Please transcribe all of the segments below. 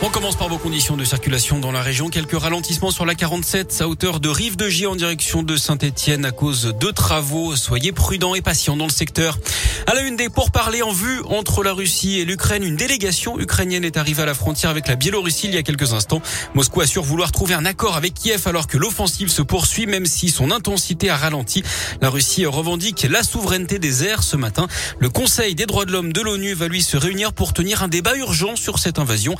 On commence par vos conditions de circulation dans la région. Quelques ralentissements sur la 47 à hauteur de Rive de J en direction de Saint-Etienne à cause de travaux. Soyez prudents et patients dans le secteur. À la une des pourparlers en vue entre la Russie et l'Ukraine, une délégation ukrainienne est arrivée à la frontière avec la Biélorussie il y a quelques instants. Moscou assure vouloir trouver un accord avec Kiev alors que l'offensive se poursuit même si son intensité a ralenti. La Russie revendique la souveraineté des airs ce matin. Le Conseil des droits de l'homme de l'ONU va lui se réunir pour tenir un débat urgent sur cette invasion.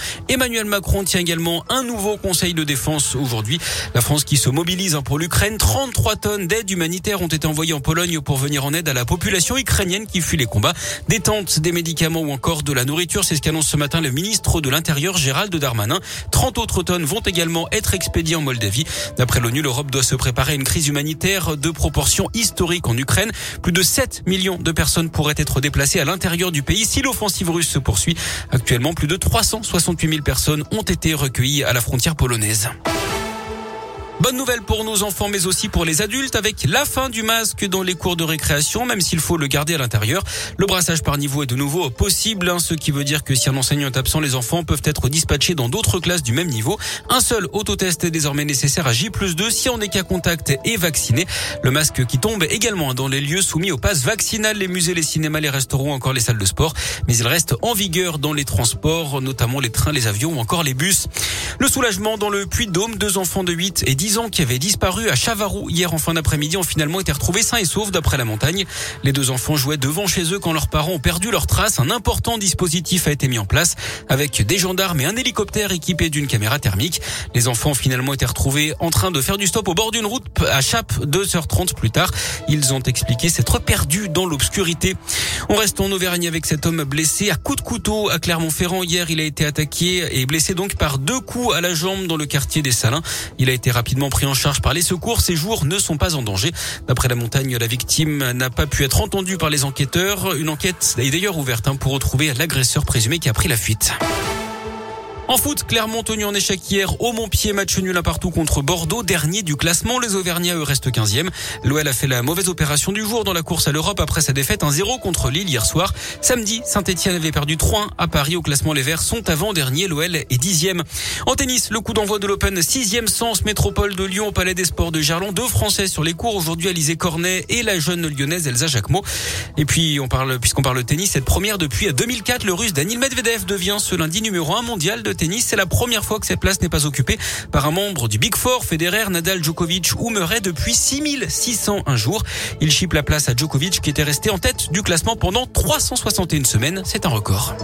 Macron tient également un nouveau conseil de défense aujourd'hui. La France qui se mobilise hein, pour l'Ukraine. 33 tonnes d'aide humanitaire ont été envoyées en Pologne pour venir en aide à la population ukrainienne qui fuit les combats. Des tentes, des médicaments ou encore de la nourriture. C'est ce qu'annonce ce matin le ministre de l'Intérieur Gérald Darmanin. 30 autres tonnes vont également être expédiées en Moldavie. D'après l'ONU, l'Europe doit se préparer à une crise humanitaire de proportions historiques en Ukraine. Plus de 7 millions de personnes pourraient être déplacées à l'intérieur du pays si l'offensive russe se poursuit. Actuellement, plus de 368 000 personnes ont été recueillies à la frontière polonaise. Bonne nouvelle pour nos enfants, mais aussi pour les adultes, avec la fin du masque dans les cours de récréation, même s'il faut le garder à l'intérieur. Le brassage par niveau est de nouveau possible, hein, ce qui veut dire que si un enseignant est absent, les enfants peuvent être dispatchés dans d'autres classes du même niveau. Un seul autotest est désormais nécessaire à J 2 si on est qu'à contact et vacciné. Le masque qui tombe également dans les lieux soumis au pass vaccinal, les musées, les cinémas, les restaurants, encore les salles de sport. Mais il reste en vigueur dans les transports, notamment les trains, les avions ou encore les bus. Le soulagement dans le Puy-de-Dôme, deux enfants de 8 et 10 ans qui avaient disparu à Chavarou hier en fin d'après-midi ont finalement été retrouvés sains et saufs d'après la montagne. Les deux enfants jouaient devant chez eux quand leurs parents ont perdu leurs traces. Un important dispositif a été mis en place avec des gendarmes et un hélicoptère équipé d'une caméra thermique. Les enfants ont finalement été retrouvés en train de faire du stop au bord d'une route à Chape 2h30 plus tard. Ils ont expliqué s'être perdus dans l'obscurité. On reste en Auvergne avec cet homme blessé à coups de couteau à Clermont-Ferrand. Hier, il a été attaqué et blessé donc par deux coups à la jambe dans le quartier des Salins. Il a été rapidement pris en charge par les secours. Ses jours ne sont pas en danger. D'après la montagne, la victime n'a pas pu être entendue par les enquêteurs. Une enquête est d'ailleurs ouverte hein, pour retrouver l'agresseur présumé qui a pris la fuite. En foot, Clermont tenu en échec hier au Montpied, match nul à partout contre Bordeaux, dernier du classement. Les Auvergnats, eux, restent 15e. L'OL a fait la mauvaise opération du jour dans la course à l'Europe après sa défaite 1-0 contre Lille hier soir. Samedi, Saint-Etienne avait perdu 3-1 à Paris. Au classement, les Verts sont avant-dernier. L'OL est 10e. En tennis, le coup d'envoi de l'Open, 6e sens, métropole de Lyon au Palais des Sports de Gerland. Deux Français sur les cours aujourd'hui, Alizé Cornet et la jeune lyonnaise Elsa Jacquemot. Et puis, on parle, puisqu'on parle de tennis, cette première depuis 2004, le russe Daniel Medvedev devient ce lundi numéro 1 mondial de tennis. C'est la première fois que cette place n'est pas occupée par un membre du Big Four, Federer, Nadal, Djokovic ou Murray depuis 6601 jours. Il chipe la place à Djokovic qui était resté en tête du classement pendant 361 semaines. C'est un record.